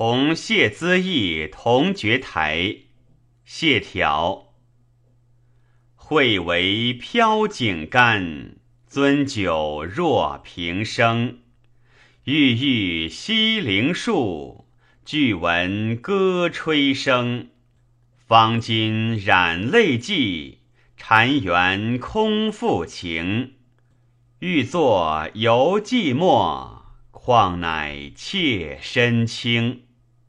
同谢资义同绝台。谢条，会为飘景干，樽酒若平生。郁郁西陵树，俱闻歌吹声。方今染泪迹，禅园空复情。欲作犹寂寞，况乃妾身轻。